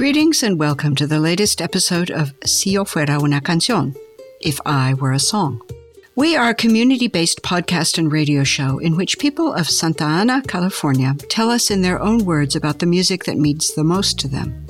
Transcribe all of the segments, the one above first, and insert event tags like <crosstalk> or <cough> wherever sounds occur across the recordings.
Greetings and welcome to the latest episode of Si yo fuera una canción, If I Were a Song. We are a community based podcast and radio show in which people of Santa Ana, California tell us in their own words about the music that means the most to them.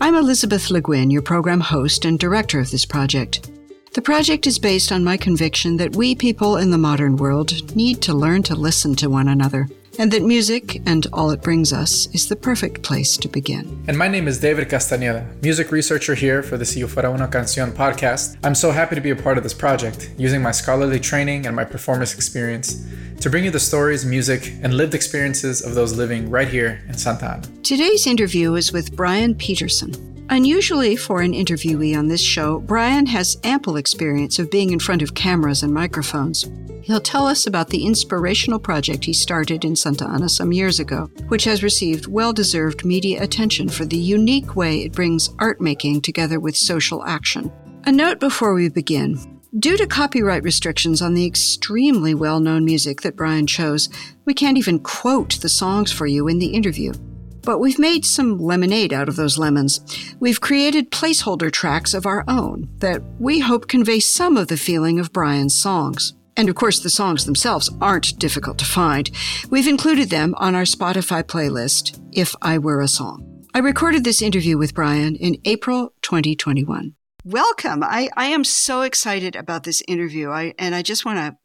I'm Elizabeth Le Guin, your program host and director of this project. The project is based on my conviction that we people in the modern world need to learn to listen to one another and that music and all it brings us is the perfect place to begin. And my name is David Castañeda, music researcher here for the Si Yo Fuera Una Canción podcast. I'm so happy to be a part of this project, using my scholarly training and my performance experience to bring you the stories, music, and lived experiences of those living right here in Santa Ana. Today's interview is with Brian Peterson. Unusually for an interviewee on this show, Brian has ample experience of being in front of cameras and microphones. He'll tell us about the inspirational project he started in Santa Ana some years ago, which has received well deserved media attention for the unique way it brings art making together with social action. A note before we begin. Due to copyright restrictions on the extremely well known music that Brian chose, we can't even quote the songs for you in the interview. But we've made some lemonade out of those lemons. We've created placeholder tracks of our own that we hope convey some of the feeling of Brian's songs. And of course, the songs themselves aren't difficult to find. We've included them on our Spotify playlist, If I Were a Song. I recorded this interview with Brian in April 2021. Welcome. I, I am so excited about this interview. I, and I just want to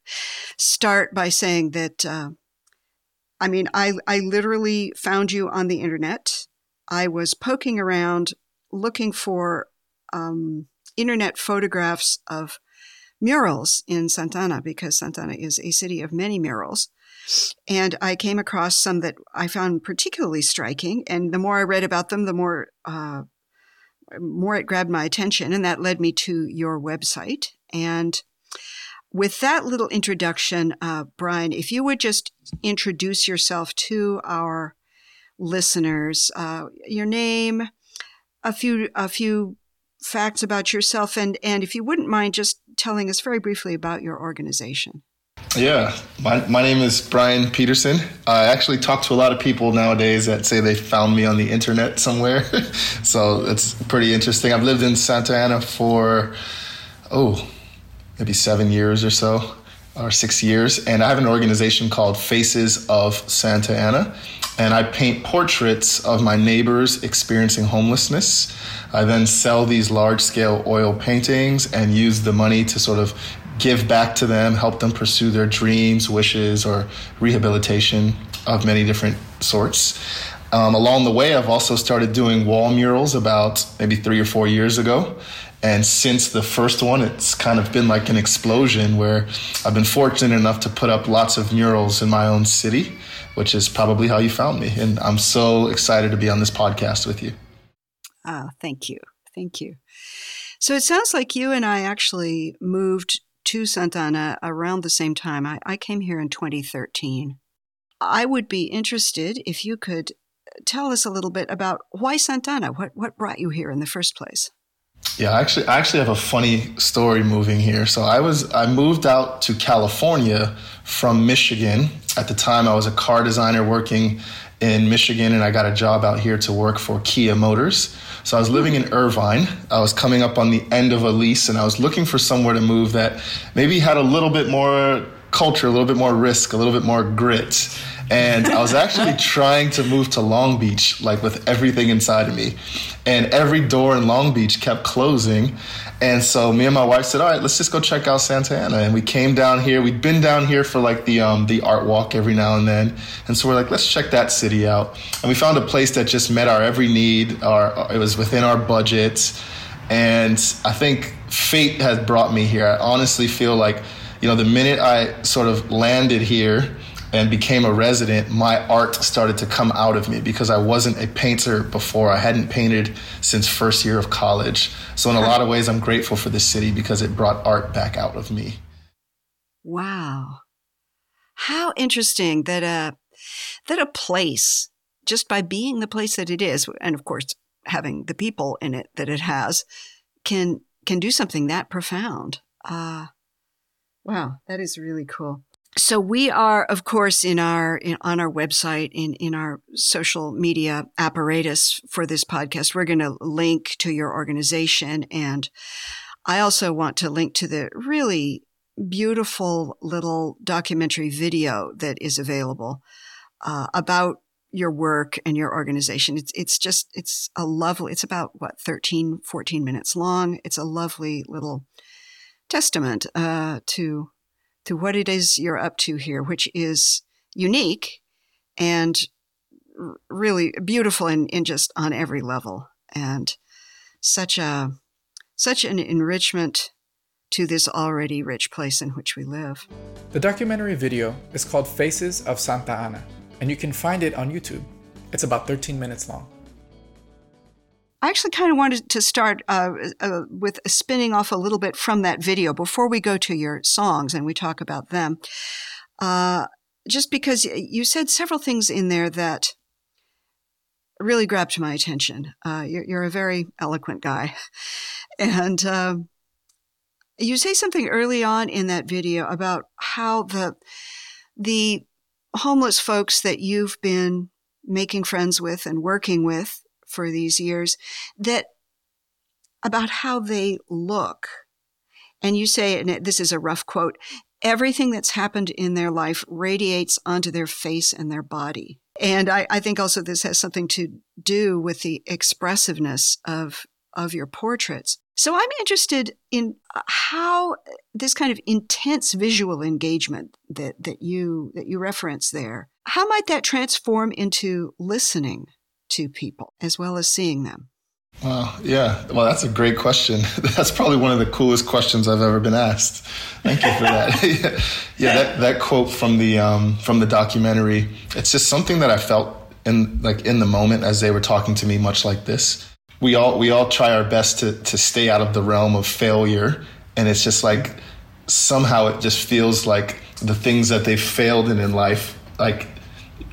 start by saying that, uh, I mean, I, I literally found you on the internet. I was poking around looking for um, internet photographs of murals in Santa Ana because Santa Ana is a city of many murals. And I came across some that I found particularly striking. And the more I read about them, the more uh, more it grabbed my attention, and that led me to your website. And with that little introduction, uh, Brian, if you would just introduce yourself to our listeners, uh, your name, a few a few facts about yourself, and and if you wouldn't mind just telling us very briefly about your organization. Yeah, my, my name is Brian Peterson. I actually talk to a lot of people nowadays that say they found me on the internet somewhere. <laughs> so it's pretty interesting. I've lived in Santa Ana for, oh, maybe seven years or so, or six years. And I have an organization called Faces of Santa Ana. And I paint portraits of my neighbors experiencing homelessness. I then sell these large scale oil paintings and use the money to sort of give back to them, help them pursue their dreams, wishes, or rehabilitation of many different sorts. Um, along the way, I've also started doing wall murals about maybe three or four years ago. And since the first one, it's kind of been like an explosion where I've been fortunate enough to put up lots of murals in my own city, which is probably how you found me. And I'm so excited to be on this podcast with you. Ah, thank you. Thank you. So it sounds like you and I actually moved to Santa Ana around the same time. I, I came here in 2013. I would be interested if you could tell us a little bit about why Santa Ana. What what brought you here in the first place? Yeah, actually, I actually have a funny story moving here. So I was I moved out to California from Michigan. At the time, I was a car designer working in Michigan, and I got a job out here to work for Kia Motors. So I was living in Irvine. I was coming up on the end of a lease, and I was looking for somewhere to move that maybe had a little bit more culture, a little bit more risk, a little bit more grit. And I was actually <laughs> trying to move to Long Beach, like with everything inside of me. And every door in Long Beach kept closing. And so me and my wife said, "All right, let's just go check out Santa Ana." And we came down here. We'd been down here for like the um, the art walk every now and then, and so we're like, "Let's check that city out." And we found a place that just met our every need. Our it was within our budget, and I think fate has brought me here. I honestly feel like, you know, the minute I sort of landed here and became a resident, my art started to come out of me because I wasn't a painter before. I hadn't painted since first year of college. So in a lot of ways, I'm grateful for the city because it brought art back out of me. Wow, how interesting that a that a place just by being the place that it is, and of course having the people in it that it has, can can do something that profound. Uh, wow, that is really cool. So we are, of course, in our in, on our website in in our social media apparatus for this podcast. We're going to link to your organization, and I also want to link to the really beautiful little documentary video that is available uh, about your work and your organization. It's it's just it's a lovely. It's about what 13, 14 minutes long. It's a lovely little testament uh, to to what it is you're up to here, which is unique and really beautiful and, in just on every level and such a such an enrichment to this already rich place in which we live. The documentary video is called Faces of Santa Ana, and you can find it on YouTube. It's about 13 minutes long. I actually kind of wanted to start uh, uh, with spinning off a little bit from that video before we go to your songs and we talk about them. Uh, just because you said several things in there that really grabbed my attention. Uh, you're, you're, a very eloquent guy. <laughs> And um, you say something early on in that video about how the, the homeless folks that you've been making friends with and working with for these years that about how they look. And you say, and this is a rough quote, everything that's happened in their life radiates onto their face and their body. And I, I think also this has something to do with the expressiveness of, of your portraits. So I'm interested in uh, how this kind of intense visual engagement that, that you that you reference there, how might that transform into listening to people as well as seeing them? Wow. Yeah. Well, that's a great question. <laughs> That's probably one of the coolest questions I've ever been asked. Thank you for that. <laughs> yeah, yeah that, that quote from the um, from the documentary. It's just something that I felt in like in the moment as they were talking to me, much like this. We all we all try our best to to stay out of the realm of failure, and it's just like somehow it just feels like the things that they've failed in in life, like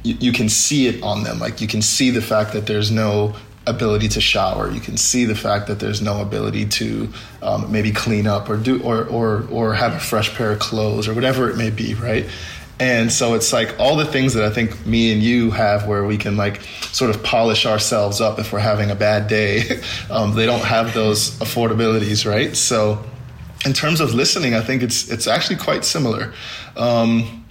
you, you can see it on them. Like you can see the fact that there's no ability to shower. You can see the fact that there's no ability to um, maybe clean up or do or or or have a fresh pair of clothes or whatever it may be, right? And so it's like all the things that I think me and you have where we can like sort of polish ourselves up if we're having a bad day. <laughs> um, they don't have those affordabilities, right? So in terms of listening, I think it's it's actually quite similar. Um,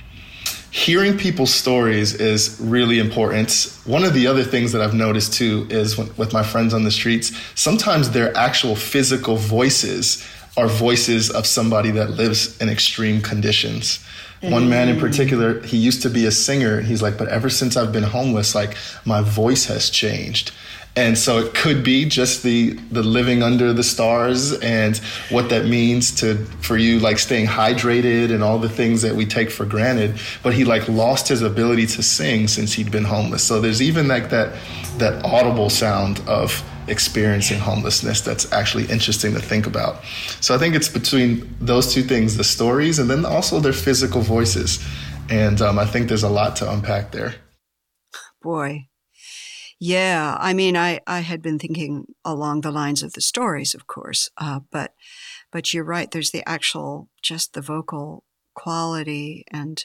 hearing people's stories is really important. One of the other things that I've noticed too is when, with my friends on the streets, sometimes their actual physical voices are voices of somebody that lives in extreme conditions. Mm. One man in particular, he used to be a singer. He's like, but ever since I've been homeless, like my voice has changed and so it could be just the the living under the stars and what that means to for you like staying hydrated and all the things that we take for granted but he like lost his ability to sing since he'd been homeless so there's even like that that audible sound of experiencing homelessness that's actually interesting to think about so i think it's between those two things the stories and then also their physical voices and um, i think there's a lot to unpack there boy yeah, I mean, I, I had been thinking along the lines of the stories, of course, uh, but but you're right. There's the actual, just the vocal quality and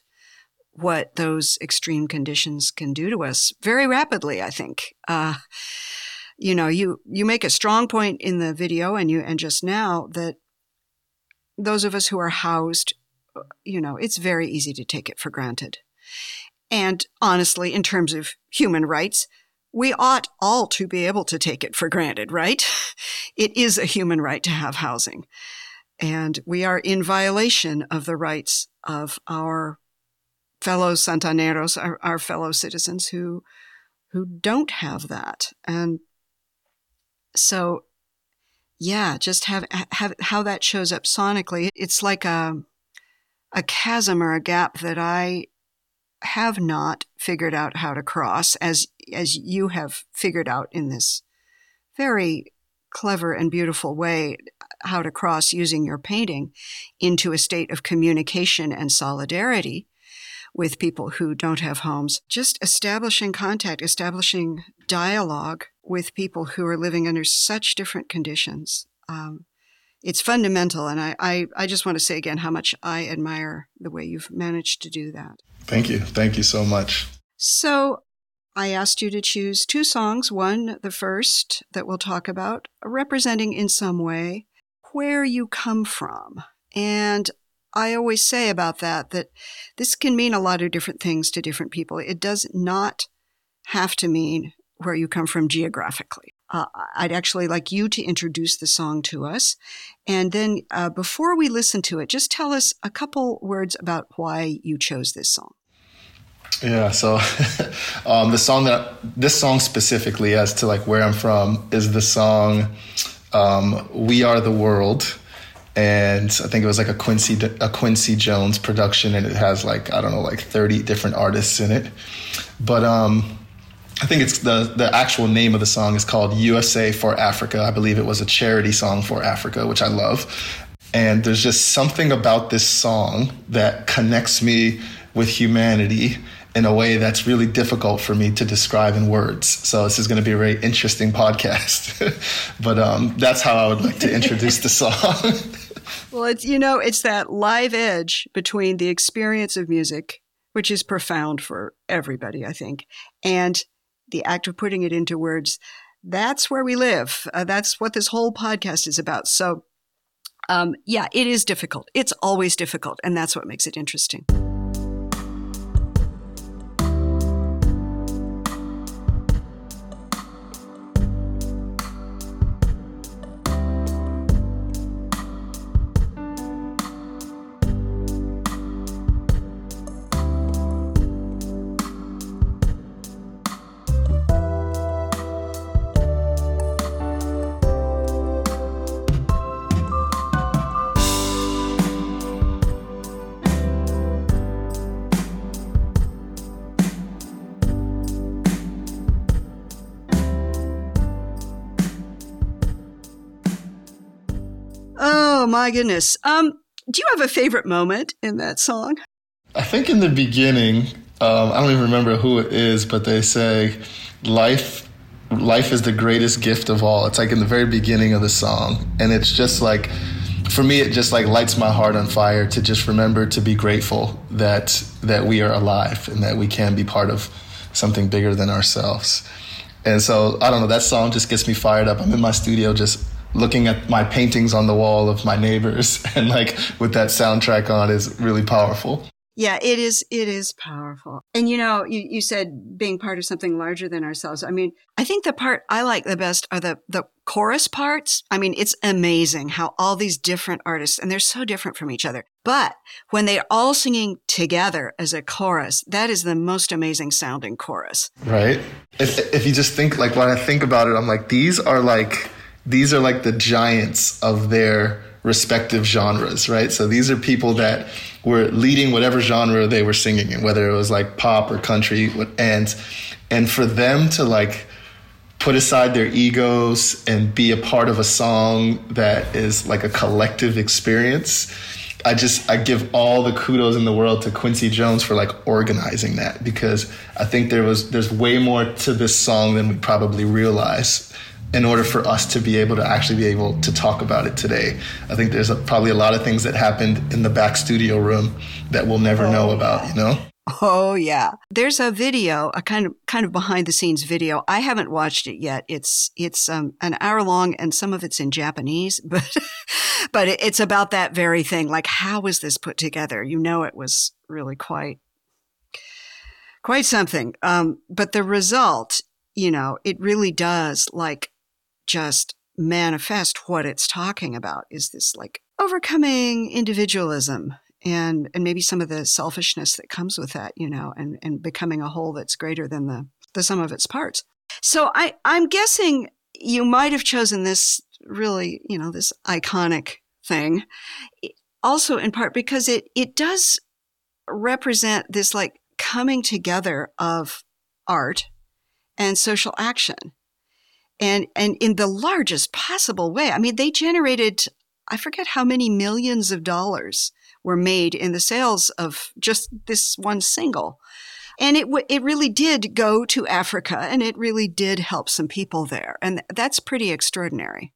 what those extreme conditions can do to us very rapidly. I think. Uh, you know, you you make a strong point in the video, and you and just now that those of us who are housed, you know, it's very easy to take it for granted. And honestly, in terms of human rights, we ought all to be able to take it for granted, right? <laughs> It is a human right to have housing. And we are in violation of the rights of our fellow Santaneros, our, our fellow citizens who, who don't have that. And so, yeah, just have, have how that shows up sonically. It's like a, a chasm or a gap that I have not figured out how to cross as as you have figured out in this very clever and beautiful way how to cross using your painting into a state of communication and solidarity with people who don't have homes. Just establishing contact, establishing dialogue with people who are living under such different conditions um, it's fundamental. And I, I, I just want to say again how much I admire the way you've managed to do that. Thank you. Thank you so much. So I asked you to choose two songs. One, the first that we'll talk about, representing in some way where you come from. And I always say about that that this can mean a lot of different things to different people. It does not have to mean where you come from geographically. Uh, I'd actually like you to introduce the song to us. And then uh, before we listen to it, just tell us a couple words about why you chose this song. Yeah, so <laughs> um, the song that this song specifically, as to like where I'm from, is the song um, "We Are the World," and I think it was like a Quincy a Quincy Jones production, and it has like I don't know, like 30 different artists in it. But um, I think it's the the actual name of the song is called "USA for Africa." I believe it was a charity song for Africa, which I love. And there's just something about this song that connects me with humanity in a way that's really difficult for me to describe in words. So this is going to be a very interesting podcast. <laughs> but um, that's how I would like to introduce the song. <laughs> well, it's you know, it's that live edge between the experience of music, which is profound for everybody, I think, and the act of putting it into words. That's where we live. Uh, that's what this whole podcast is about. So, um, yeah, it is difficult. It's always difficult, and that's what makes it interesting. My goodness. Um, do you have a favorite moment in that song? I think in the beginning, um, I don't even remember who it is, but they say, "Life, life is the greatest gift of all." It's like in the very beginning of the song, and it's just like, for me, it just like lights my heart on fire to just remember to be grateful that that we are alive and that we can be part of something bigger than ourselves. And so I don't know, that song just gets me fired up. I'm in my studio just looking at my paintings on the wall of my neighbors <laughs> and like with that soundtrack on is really powerful. Yeah, it is. It is powerful. And you know, you, you said being part of something larger than ourselves. I mean, I think the part I like the best are the, the chorus parts. I mean, it's amazing how all these different artists, and they're so different from each other. But when they're all singing together as a chorus, that is the most amazing sounding chorus. Right. If, if you just think like when I think about it, I'm like, these are like, these are like the giants of their respective genres, right? So these are people that were leading whatever genre they were singing in, whether it was like pop or country, and and for them to like put aside their egos and be a part of a song that is like a collective experience. I just I give all the kudos in the world to Quincy Jones for like organizing that because I think there was there's way more to this song than we probably realize in order for us to be able to actually be able to talk about it today. I think there's a, probably a lot of things that happened in the back studio room that we'll never oh, know about, you know? Oh yeah. There's a video, a kind of kind of behind the scenes video. I haven't watched it yet. It's it's um, an hour long and some of it's in Japanese, <laughs> but but it's about that very thing. Like how was this put together? You know it was really quite quite something. Um, but the result, you know, it really does like just manifest what it's talking about is this like overcoming individualism and and maybe some of the selfishness that comes with that you know and and becoming a whole that's greater than the the sum of its parts. So i i'm guessing you might have chosen this really you know this iconic thing also in part because it it does represent this like coming together of art and social action and and in the largest possible way. I mean, they generated I forget how many millions of dollars were made in the sales of just this one single. And it w- it really did go to Africa and it really did help some people there. And that's pretty extraordinary.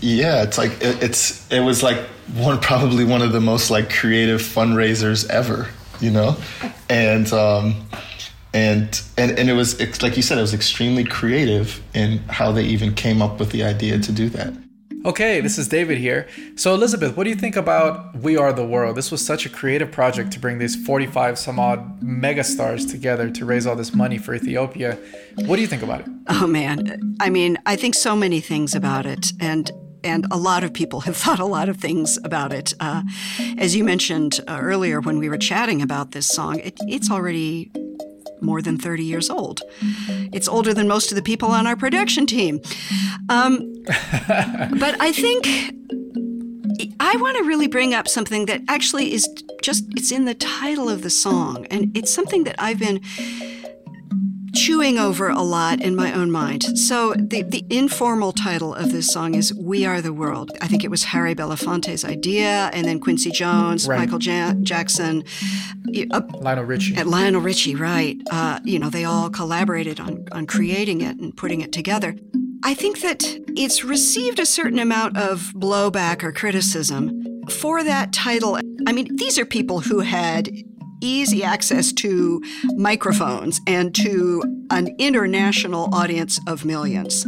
Yeah, it's like it, it's it was like one <laughs> probably one of the most like creative fundraisers ever, you know, and um, and and and it was like you said, it was extremely creative in how they even came up with the idea to do that. Okay, this is David here. So, Elizabeth, what do you think about We Are the World? This was such a creative project to bring these 45 some odd megastars together to raise all this money for Ethiopia. What do you think about it? Oh, man. I mean, I think so many things about it. And and a lot of people have <laughs> thought a lot of things about it. Uh, as you mentioned uh, earlier when we were chatting about this song, it, it's already more than 30 years old. It's older than most of the people on our production team. Um, <laughs> but I think I want to really bring up something that actually is just, it's in the title of the song. And it's something that I've been chewing over a lot in my own mind. So the, the informal title of this song is We Are the World. I think it was Harry Belafonte's idea, and then Quincy Jones, right. Michael ja- Jackson, uh, Lionel Richie. At Lionel Richie, right. Uh, you know, they all collaborated on, on creating it and putting it together. I think that it's received a certain amount of blowback or criticism for that title. I mean, these are people who had easy access to microphones and to an international audience of millions.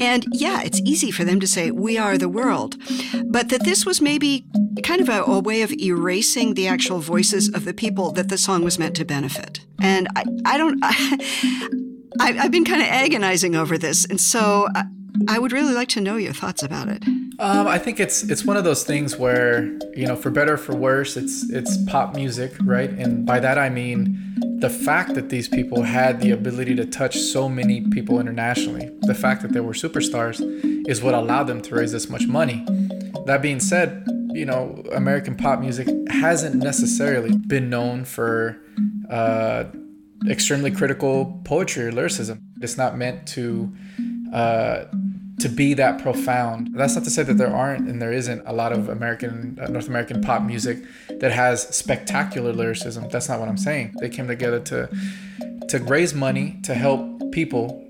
And yeah, it's easy for them to say, we are the world. But that this was maybe kind of a, a way of erasing the actual voices of the people that the song was meant to benefit. And I, I don't, <laughs> I, have been kind of agonizing over this. And so uh, I, would really like to know your thoughts about it. Um, I think it's it's one of those things where you know, for better or for worse, it's it's pop music, right? And by that I mean the fact that these people had the ability to touch so many people internationally, the fact that they were superstars, is what allowed them to raise this much money. That being said, you know, American pop music hasn't necessarily been known for uh, extremely critical poetry or lyricism. It's not meant to uh, to be that profound. That's not to say that there aren't and there isn't a lot of American, uh, North American pop music that has spectacular lyricism. That's not what I'm saying. They came together to to raise money to help people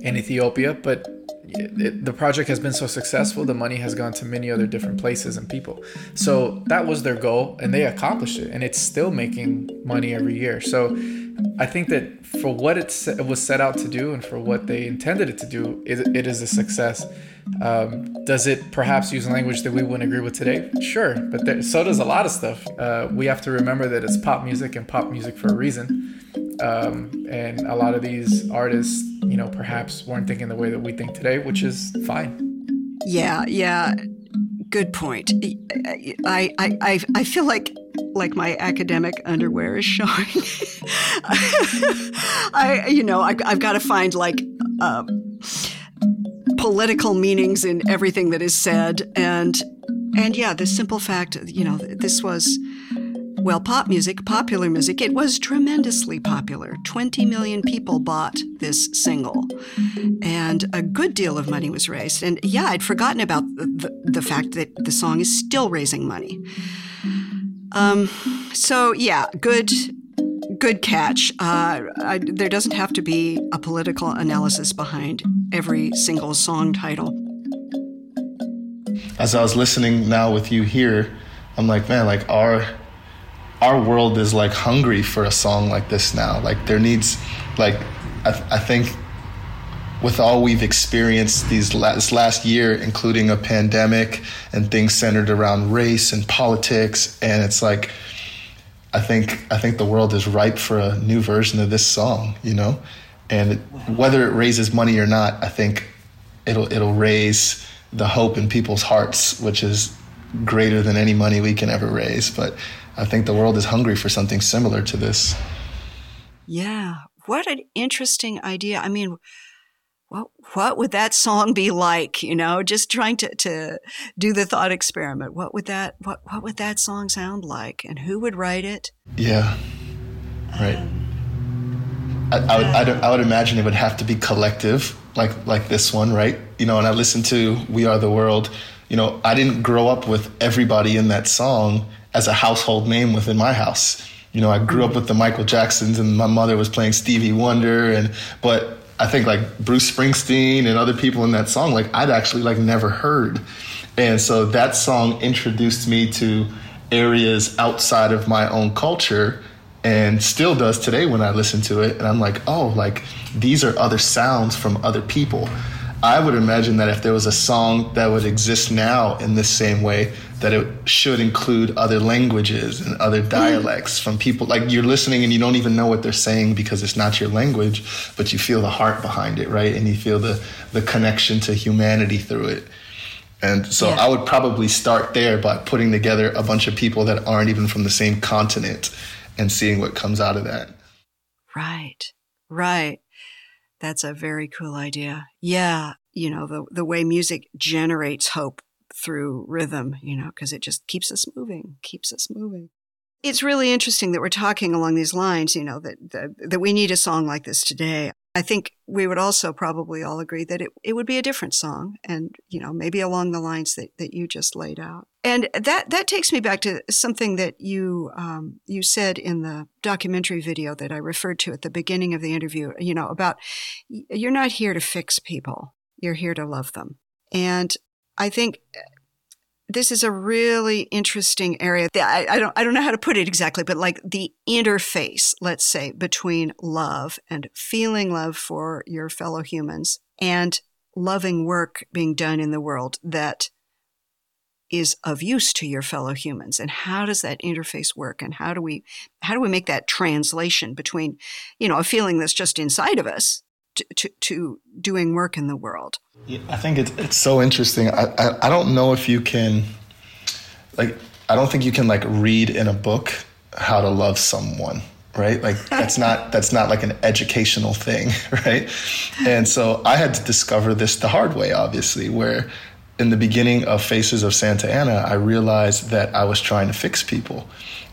in Ethiopia, but it, the project has been so successful, the money has gone to many other different places and people. So that was their goal, and they accomplished it, and it's still making money every year. So I think that for what it was set out to do and for what they intended it to do, it, it is a success. Um, does it perhaps use language that we wouldn't agree with today? Sure, but there, so does a lot of stuff. Uh, we have to remember that it's pop music and pop music for a reason. Um, and a lot of these artists, you know, perhaps weren't thinking the way that we think today, which is fine. Yeah, yeah. Good point. I, I, I, I feel like like my academic underwear is showing. <laughs> I, you know, I, have got to find like uh, political meanings in everything that is said, and and yeah, the simple fact, you know, this was. Well, pop music, popular music, it was tremendously popular. 20 million people bought this single, and a good deal of money was raised. And yeah, I'd forgotten about the, the, the fact that the song is still raising money. Um, so yeah, good, good catch. Uh, I, there doesn't have to be a political analysis behind every single song title. As I was listening now with you here, I'm like, man, like our our world is like hungry for a song like this now. Like there needs, like I, I think with all we've experienced these last, last year, including a pandemic and things centered around race and politics, and it's like, I think I think the world is ripe for a new version of this song, you know, and whether it raises money or not, I think it'll it'll raise the hope in people's hearts, which is greater than any money we can ever raise. But I think the world is hungry for something similar to this. Yeah, what an interesting idea. I mean what what would that song be like? You know, just trying to, to do the thought experiment. What would that what what would that song sound like, and who would write it? Yeah, right. Um, I, I, would, I, I would imagine it would have to be collective, like like this one, right? You know, and I listened to "We Are the World." You know, I didn't grow up with everybody in that song as a household name within my house. You know, I grew up with the Michael Jacksons, and my mother was playing Stevie Wonder, and but I think like Bruce Springsteen and other people in that song, like I'd actually like never heard. And so that song introduced me to areas outside of my own culture and still does today when I listen to it. And I'm like, oh, like these are other sounds from other people. I would imagine that if there was a song that would exist now in this same way, that it should include other languages and other mm. dialects from people. Like you're listening and you don't even know what they're saying because it's not your language, but you feel the heart behind it, right? And you feel the the connection to humanity through it. And so yeah. I would probably start there by putting together a bunch of people that aren't even from the same continent and seeing what comes out of that. Right. Right. That's a very cool idea. Yeah. You know, the, the way music generates hope through rhythm, you know, because it just keeps us moving, keeps us moving. It's really interesting that we're talking along these lines, you know, that, that, that we need a song like this today. I think we would also probably all agree that it, it would be a different song and, you know, maybe along the lines that, that you just laid out. And that, that takes me back to something that you, um, you said in the documentary video that I referred to at the beginning of the interview, you know, about you're not here to fix people. You're here to love them. And I think uh, this is a really interesting area. I, I, don't I don't know how to put it exactly, but like the interface, let's say, between love and feeling love for your fellow humans and loving work being done in the world that is of use to your fellow humans and how does that interface work and how do we how do we make that translation between you know a feeling that's just inside of us to, to, to doing work in the world. Yeah, I think it's it's so interesting. I, I I don't know if you can, like, I don't think you can like read in a book how to love someone right? Like <laughs> that's not that's not like an educational thing <laughs> right? And so i had to discover this the hard way obviously where in the beginning of faces of santa ana i realized that i was trying to fix people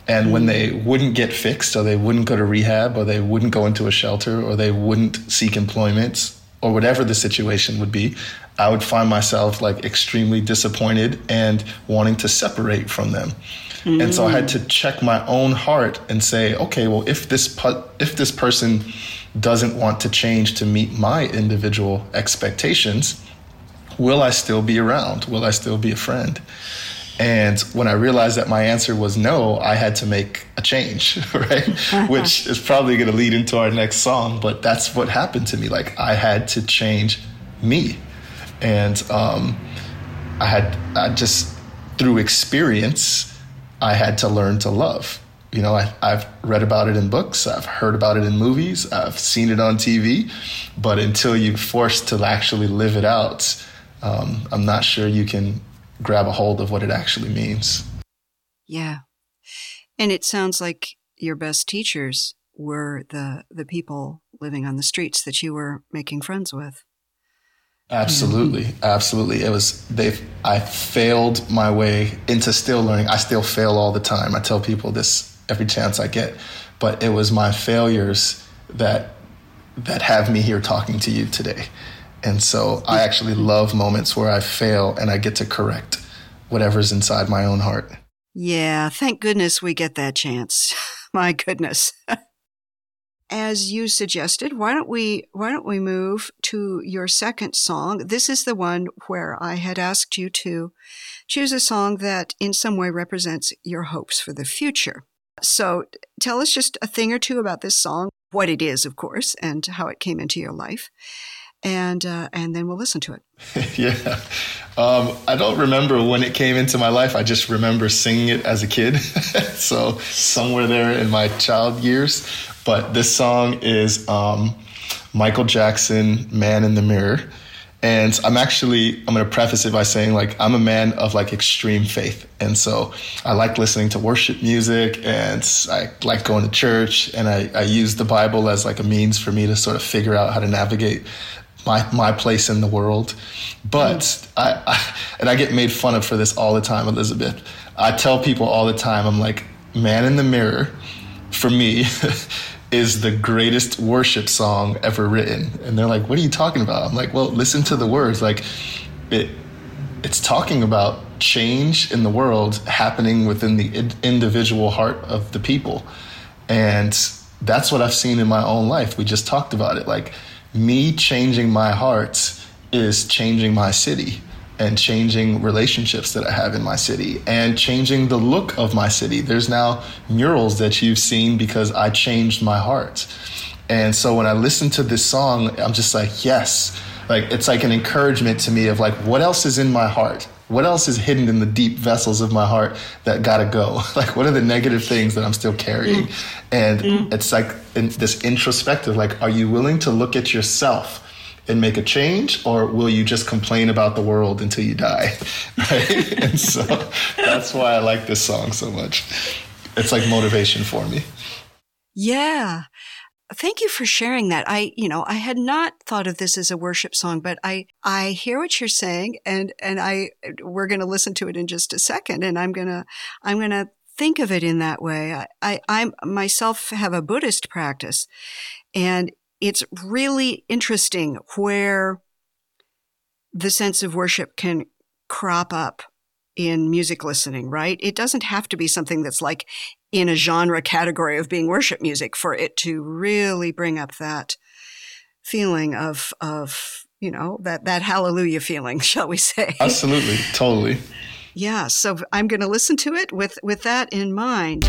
and when they wouldn't get fixed or they wouldn't go to rehab or they wouldn't go into a shelter or they wouldn't seek employment or whatever the situation would be, I would find myself like extremely disappointed and wanting to separate from them. Mm. And so I had to check my own heart and say, okay, well, if this pu- if this person doesn't want to change to meet my individual expectations, will I still be around? Will I still be a friend? And when I realized that my answer was no, I had to make a change, <laughs> right? <laughs> Which is probably going to lead into our next song, but that's what happened to me. Like I had to change me. And um, I had, I just, through experience, I had to learn to love. You know, I, I've read about it in books, I've heard about it in movies, I've seen it on TV, but until you're forced to actually live it out, um, I'm not sure you can grab a hold of what it actually means. Yeah. And it sounds like your best teachers were the the people living on the streets that you were making friends with. Absolutely, mm-hmm. absolutely. It was they. I failed my way into still learning. I still fail all the time. I tell people this every chance I get, but it was my failures that that have me here talking to you today. And so I actually love moments where I fail and I get to correct whatever's inside my own heart. Yeah, thank goodness we get that chance. <laughs> my goodness. <laughs> As you suggested, why don't we why don't we move to your second song? This is the one where I had asked you to choose a song that in some way represents your hopes for the future. So, tell us just a thing or two about this song, what it is, of course, and how it came into your life and uh, and then we'll listen to it. <laughs> yeah, um, I don't remember when it came into my life. I just remember singing it as a kid, <laughs> so somewhere there in my child years. But this song is um, Michael Jackson, "Man in the Mirror." And I'm actually I'm to preface it by saying like I'm a man of like extreme faith, and so I like listening to worship music, and I like going to church, and I, I use the Bible as like a means for me to sort of figure out how to navigate my my place in the world. But mm. I, I, and I get made fun of for this all the time, Elizabeth. I tell people all the time, I'm like, man in the mirror, for me, <laughs> is the greatest worship song ever written. And they're like, what are you talking about? I'm like, well, listen to the words. Like, it it's talking about change in the world happening within the individual heart of the people. And that's what I've seen in my own life. We just talked about it. Like me changing my heart is changing my city and changing relationships that I have in my city and changing the look of my city. There's now murals that you've seen because I changed my heart. And so when I listen to this song, I'm just like, yes. Like it's like an encouragement to me of like what else is in my heart? What else is hidden in the deep vessels of my heart that gotta go? <laughs> Like what are the negative things that I'm still carrying? Mm. And mm. it's like in this introspective, like, are you willing to look at yourself and make a change or will you just complain about the world until you die <laughs> right <laughs> and so that's why i like this song so much it's like motivation for me yeah thank you for sharing that i you know i had not thought of this as a worship song but i i hear what you're saying and and i we're going to listen to it in just a second and i'm going to i'm going to think of it in that way i i i myself have a buddhist practice and it's really interesting where the sense of worship can crop up in music listening, right? It doesn't have to be something that's like in a genre category of being worship music for it to really bring up that feeling of of you know that that hallelujah feeling, <laughs> shall we say? Absolutely, totally. Yeah, so I'm going to listen to it with with that in mind.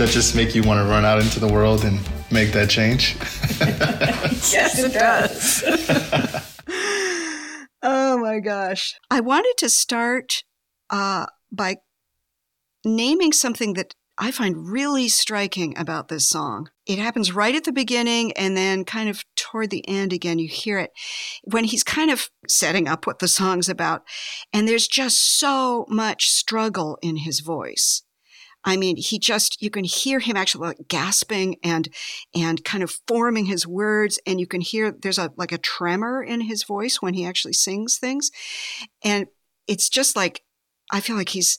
That just make you want to run out into the world and make that change? <laughs> yes, it does. <laughs> oh my gosh. I wanted to start uh, by naming something that I find really striking about this song. It happens right at the beginning and then kind of toward the end again, you hear it when he's kind of setting up what the song's about. And there's just so much struggle in his voice. I mean, he just, you can hear him actually like gasping and, and kind of forming his words. And you can hear there's a, like a tremor in his voice when he actually sings things. And it's just like, I feel like he's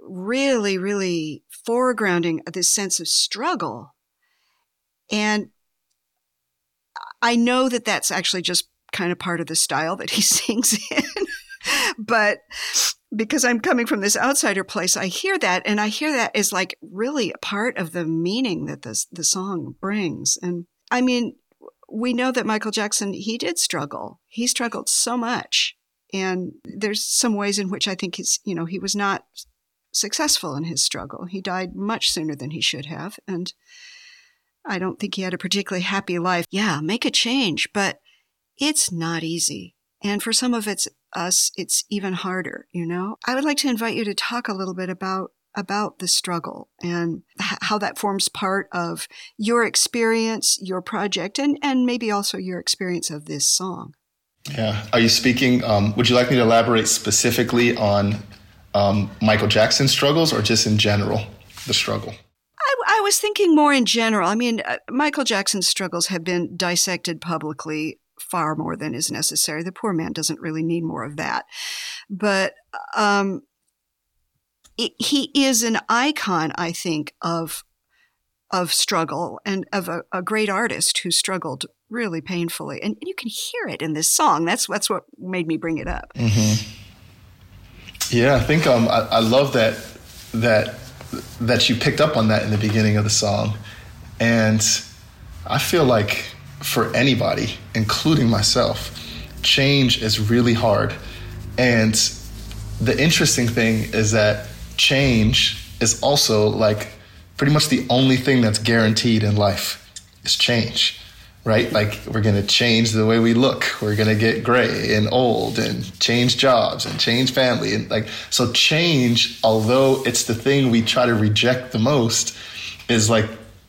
really, really foregrounding this sense of struggle. And I know that that's actually just kind of part of the style that he <laughs> sings in. but because I'm coming from this outsider place, I hear that, and I hear that is like really a part of the meaning that this the song brings. And I mean, we know that Michael Jackson he did struggle. He struggled so much, and there's some ways in which I think he's you know he was not successful in his struggle. He died much sooner than he should have, and I don't think he had a particularly happy life. Yeah, make a change, but it's not easy. And for some of it's us, it's even harder, you know? I would like to invite you to talk a little bit about about the struggle and how that forms part of your experience, your project, and, and maybe also your experience of this song. Yeah. Are you speaking? Um, would you like me to elaborate specifically on um, Michael Jackson's struggles or just in general, the struggle? I, I was thinking more in general. I mean, uh, Michael Jackson's struggles have been dissected publicly far more than is necessary. The poor man doesn't really need more of that. But um, it, he is an icon, I think, of of struggle and of a, a, great artist who struggled really painfully. And you can hear it in this song. That's that's what made me bring it up. Mm-hmm. Yeah, I think um, I, I love that that that you picked up on that in the beginning of the song, and I feel like for anybody, including myself. Change is really hard. And the interesting thing is that change is also like pretty much the only thing that's guaranteed in life is change, right? Like we're going to change the way we look. We're going to get gray and old and change jobs and change family. And like, so change, although it's the thing we try to reject the most, is like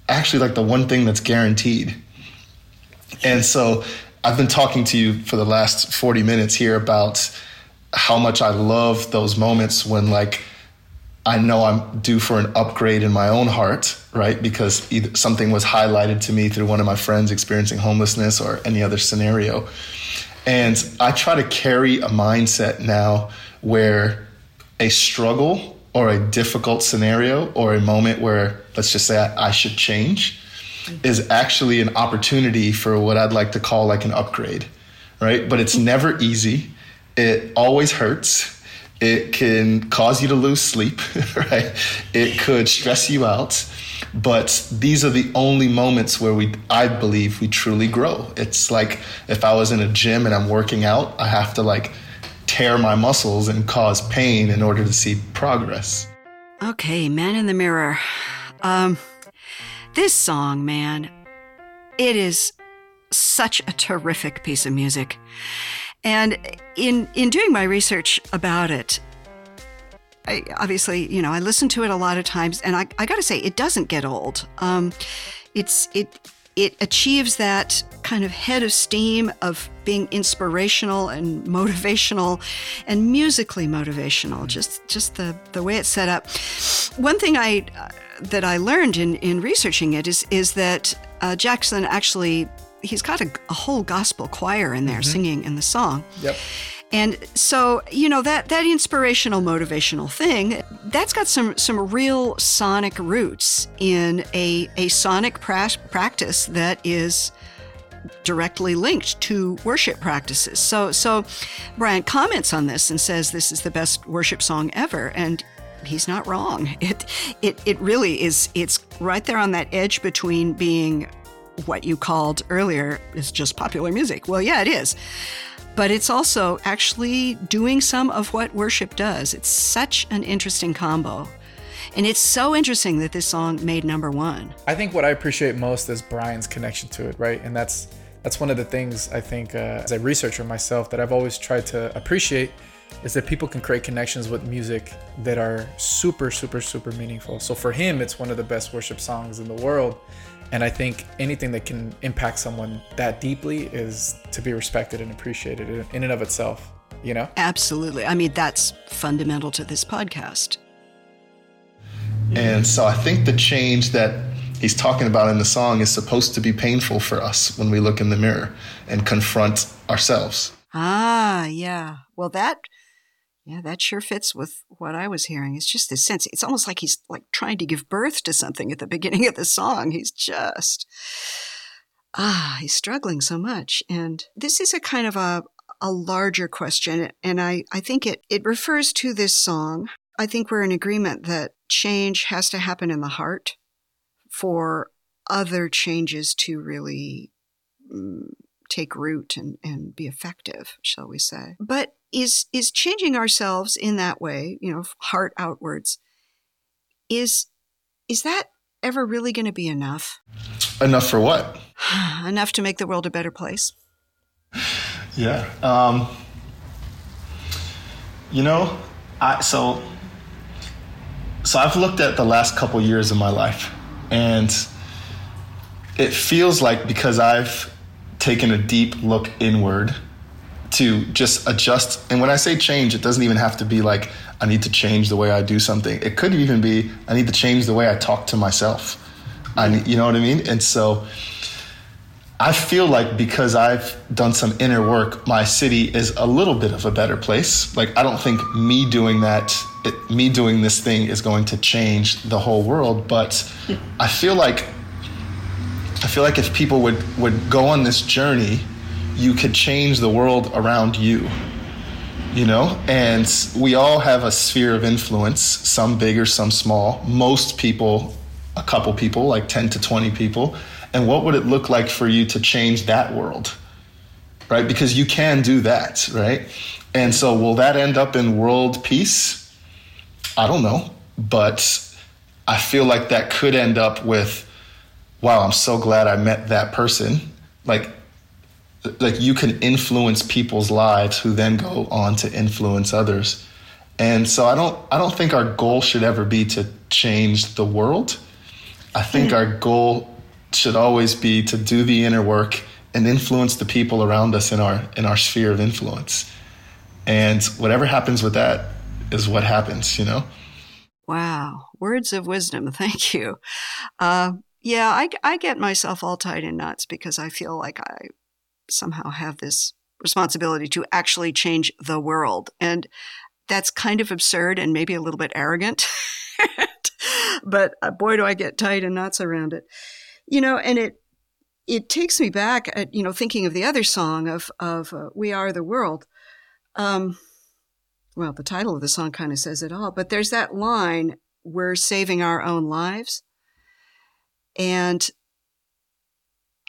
actually like the one thing that's guaranteed. And so I've been talking to you for the last 40 minutes here about how much I love those moments when like I know I'm due for an upgrade in my own heart, right? Because either something was highlighted to me through one of my friends experiencing homelessness or any other scenario. And I try to carry a mindset now where a struggle or a difficult scenario or a moment where, let's just say, I, I should change, is actually an opportunity for what I'd like to call like an upgrade, right? But it's never easy. It always hurts. It can cause you to lose sleep, <laughs> right? It could stress you out. But these are the only moments where we, I believe, we truly grow. It's like if I was in a gym and I'm working out, I have to like tear my muscles and cause pain in order to see progress. Okay, Man in the Mirror. Um, this song, man, it is such a terrific piece of music. And in in doing my research about it, I, obviously, you know, I listen to it a lot of times, and I, I got to say, it doesn't get old. Um, it's it it achieves that kind of head of steam of being inspirational and motivational and musically motivational just just the the way it's set up one thing i that i learned in in researching it is is that uh, jackson actually he's got a, a, whole gospel choir in there mm-hmm. singing in the song yep and so, you know, that that inspirational motivational thing, that's got some some real sonic roots in a a sonic pra- practice that is directly linked to worship practices. So so Brian comments on this and says this is the best worship song ever and he's not wrong. It it it really is it's right there on that edge between being what you called earlier is just popular music. Well, yeah, it is but it's also actually doing some of what worship does. It's such an interesting combo. And it's so interesting that this song made number one. I think what I appreciate most is Brian's connection to it, right? And that's that's one of the things I think uh, as a researcher myself that I've always tried to appreciate is that people can create connections with music that are super, super, super meaningful. So for him, it's one of the best worship songs in the world. And I think anything that can impact someone that deeply is to be respected and appreciated in and of itself, you know? Absolutely. I mean, that's fundamental to this podcast. And so I think the change that he's talking about in the song is supposed to be painful for us when we look in the mirror and confront ourselves. Ah, yeah. Well, that yeah, that sure fits with what I was hearing. It's just this sense. It's almost like he's like trying to give birth to something at the beginning of the song. He's just ah, he's struggling so much. And this is a kind of a a larger question, and I I think it it refers to this song. I think we're in agreement that change has to happen in the heart for other changes to really mm, take root and, and be effective, shall we say. But is is changing ourselves in that way, you know, heart outwards, is is that ever really going to be enough? Enough for what? <sighs> enough to make the world a better place. Yeah. Um, you know, I so so I've looked at the last couple years of my life, and it feels like because I've taken a deep look inward to just adjust. And when I say change, it doesn't even have to be like I need to change the way I do something. It could even be I need to change the way I talk to myself. I you know what I mean? And so I feel like because I've done some inner work, my city is a little bit of a better place. Like I don't think me doing that, it, me doing this thing is going to change the whole world, but I feel like I feel like if people would would go on this journey you could change the world around you you know? And we all have a sphere of influence some bigger some small. Most people a couple people like 10 to 20 people. And what would it look like for you to change that world right? Because you can do that right? And so will that end up in world peace? I don't know. But i feel like that could end up with wow i'm so glad i met that person. Like like you can influence people's lives who then go on to influence others. And so i don't i don't think our goal should ever be to change the world. I think mm-hmm. our goal should always be to do the inner work and influence the people around us in our in our sphere of influence. And whatever happens with that is what happens you know? Wow. Words of wisdom. <laughs> Thank you. Uh, yeah I, I get myself all tied in knots because i feel like i somehow have this responsibility to actually change the world. And that's kind of absurd and maybe a little bit arrogant. <laughs> but uh, boy, do I get tied in knots around it. You know, and it it takes me back at you know thinking of the other song of of uh, "We Are the World." Um, well, the title of the song kind of says it all. But there's that line: "We're saving our own lives," and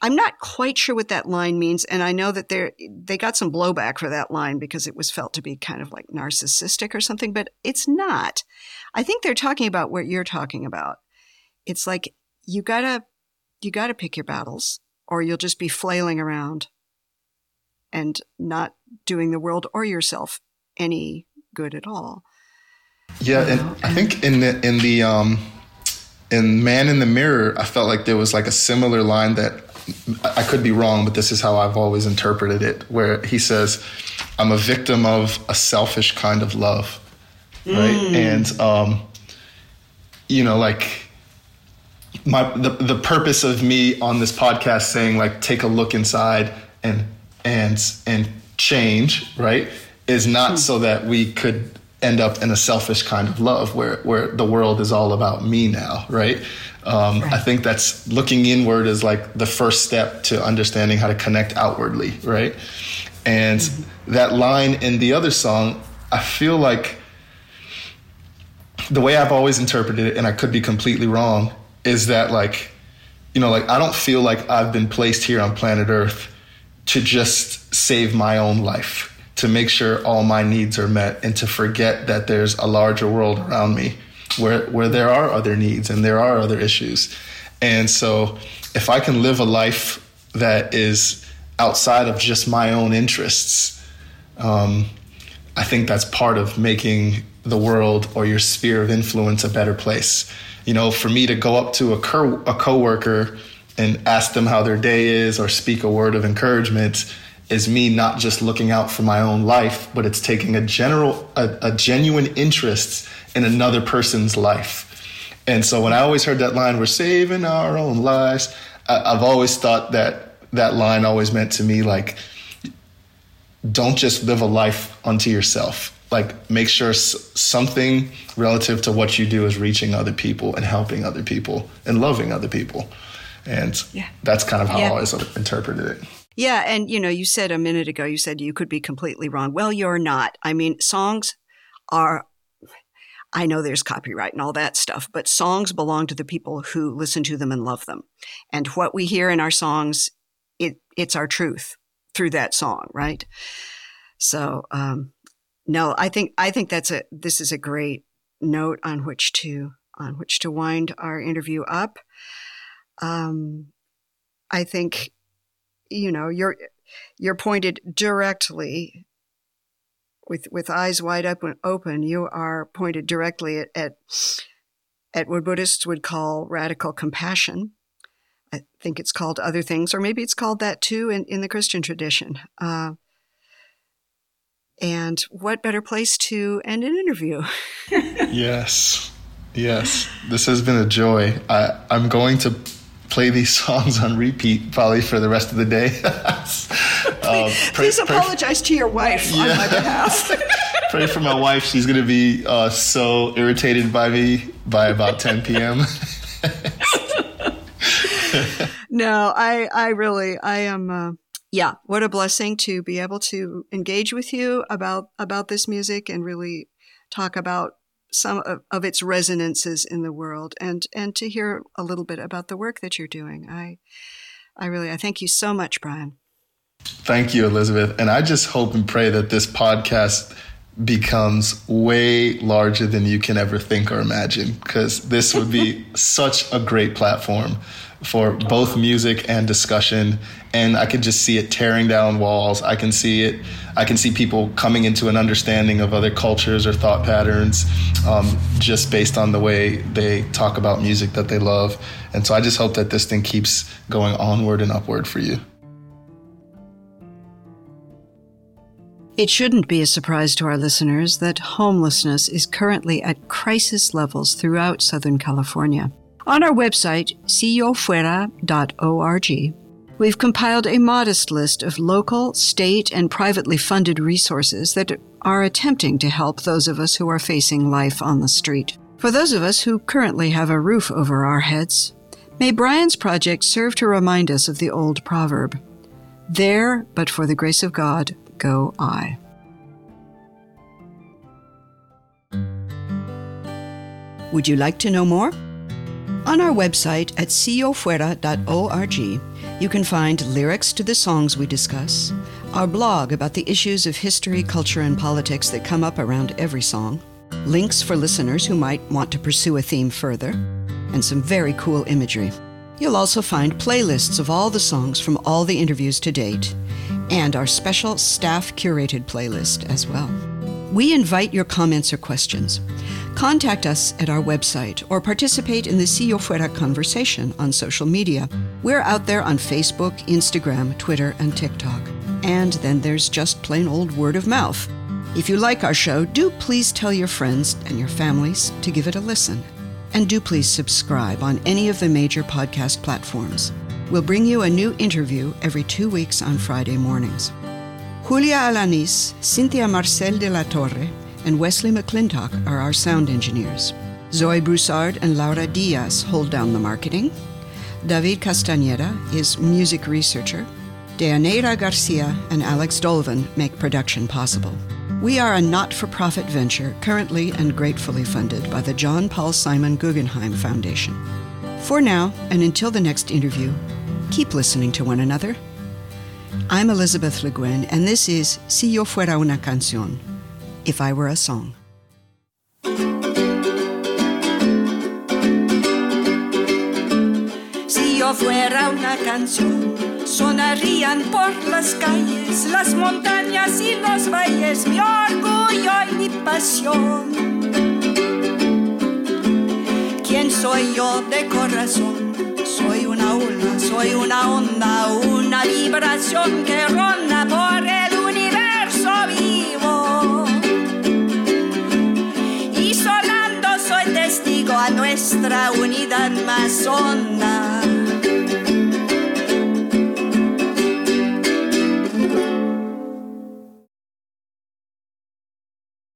I'm not quite sure what that line means, and I know that they they got some blowback for that line because it was felt to be kind of like narcissistic or something, but it's not. I think they're talking about what you're talking about. It's like you gotta you gotta pick your battles, or you'll just be flailing around and not doing the world or yourself any good at all. Yeah, and I think in the in the um in Man in the Mirror, I felt like there was like a similar line that I could be wrong, but this is how I've always interpreted it, where he says, I'm a victim of a selfish kind of love. Mm. Right. And, um, you know, like, my the, the purpose of me on this podcast saying like take a look inside and and and change right is not hmm. so that we could end up in a selfish kind of love where where the world is all about me now right um, right. I think that's looking inward is like the first step to understanding how to connect outwardly, right? And mm-hmm. that line in the other song, I feel like the way I've always interpreted it, and I could be completely wrong, is that like, you know, like I don't feel like I've been placed here on planet Earth to just save my own life, to make sure all my needs are met, and to forget that there's a larger world around me where where there are other needs and there are other issues. And so if I can live a life that is outside of just my own interests, um, I think that's part of making the world or your sphere of influence a better place. You know, for me to go up to a, co- a coworker and ask them how their day is or speak a word of encouragement is me not just looking out for my own life, but it's taking a general, a, a genuine interest in another person's life. And so when I always heard that line, we're saving our own lives, I, I've always thought that that line always meant to me like, don't just live a life unto yourself. Like, make sure something relative to what you do is reaching other people and helping other people and loving other people. And yeah. that's kind of how yeah. I always interpreted it. Yeah. And, you know, you said a minute ago, you said you could be completely wrong. Well, you're not. I mean, songs are I know there's copyright and all that stuff, but songs belong to the people who listen to them and love them. And what we hear in our songs, it, it's our truth through that song, right? So, um, no, I think, I think that's a, this is a great note on which to, on which to wind our interview up. Um, I think, you know, you're, you're pointed directly with with eyes wide open, open you are pointed directly at, at at what Buddhists would call radical compassion. I think it's called other things, or maybe it's called that too in, in the Christian tradition. Uh, and what better place to end an interview? <laughs> yes, yes. This has been a joy. I, I'm going to play these <laughs> songs on repeat probably for the rest of the day. <laughs> uh, pray, please apologize to your wife yeah. on my behalf. <laughs> pray for my wife. She's going to be uh, so irritated by me by about 10 p.m. no, I, I really, I am. Uh, yeah, what a blessing to be able to engage with you about about this music and really talk about some of, of, its resonances in the world and and to hear a little bit about the work that you're doing. I I really I thank you so much, Brian. Thank you, Elizabeth. And I just hope and pray that this podcast becomes way larger than you can ever think or imagine because this would be <laughs> such a great platform for both music and discussion and i could just see it tearing down walls. I can see it i can see people coming into an understanding of other cultures or thought patterns um, just based on the way they talk about music that they love. And so i just hope that this thing keeps going onward and upward for you. It shouldn't be a surprise to our listeners that homelessness is currently at crisis levels throughout Southern California. On our website, siyofuera.org, we've compiled a modest list of local, state, and privately funded resources that are attempting to help those of us who are facing life on the street. For those of us who currently have a roof over our heads, may Brian's project serve to remind us of the old proverb There, but for the grace of God, go I. Would you like to know more? On our website at siyofuera.org, you can find lyrics to the songs we discuss, our blog about the issues of history, culture, and politics that come up around every song, links for listeners who might want to pursue a theme further, and some very cool imagery. You'll also find playlists of all the songs from all the interviews to date, and our special staff curated playlist as well. We invite your comments or questions. Contact us at our website or participate in the Si Yo Fuera conversation on social media. We're out there on Facebook, Instagram, Twitter, and TikTok. And then there's just plain old word of mouth. If you like our show, do please tell your friends and your families to give it a listen. And do please subscribe on any of the major podcast platforms. We'll bring you a new interview every two weeks on Friday mornings. Julia Alanis, Cynthia Marcel de la Torre, and Wesley McClintock are our sound engineers. Zoe Broussard and Laura Diaz hold down the marketing. David Castañeda is music researcher. Deaneira Garcia and Alex Dolvin make production possible. We are a not for profit venture currently and gratefully funded by the John Paul Simon Guggenheim Foundation. For now, and until the next interview, keep listening to one another. I'm Elizabeth Le Guin, and this is Si Yo Fuera una Canción if I Were a Song. Si yo fuera una canción, sonarían por las calles, las montañas y los valles, mi orgullo y mi pasión. ¿Quién soy yo de corazón? Soy una soy una onda, una vibración que ronda por el a nuestra unidad más honda.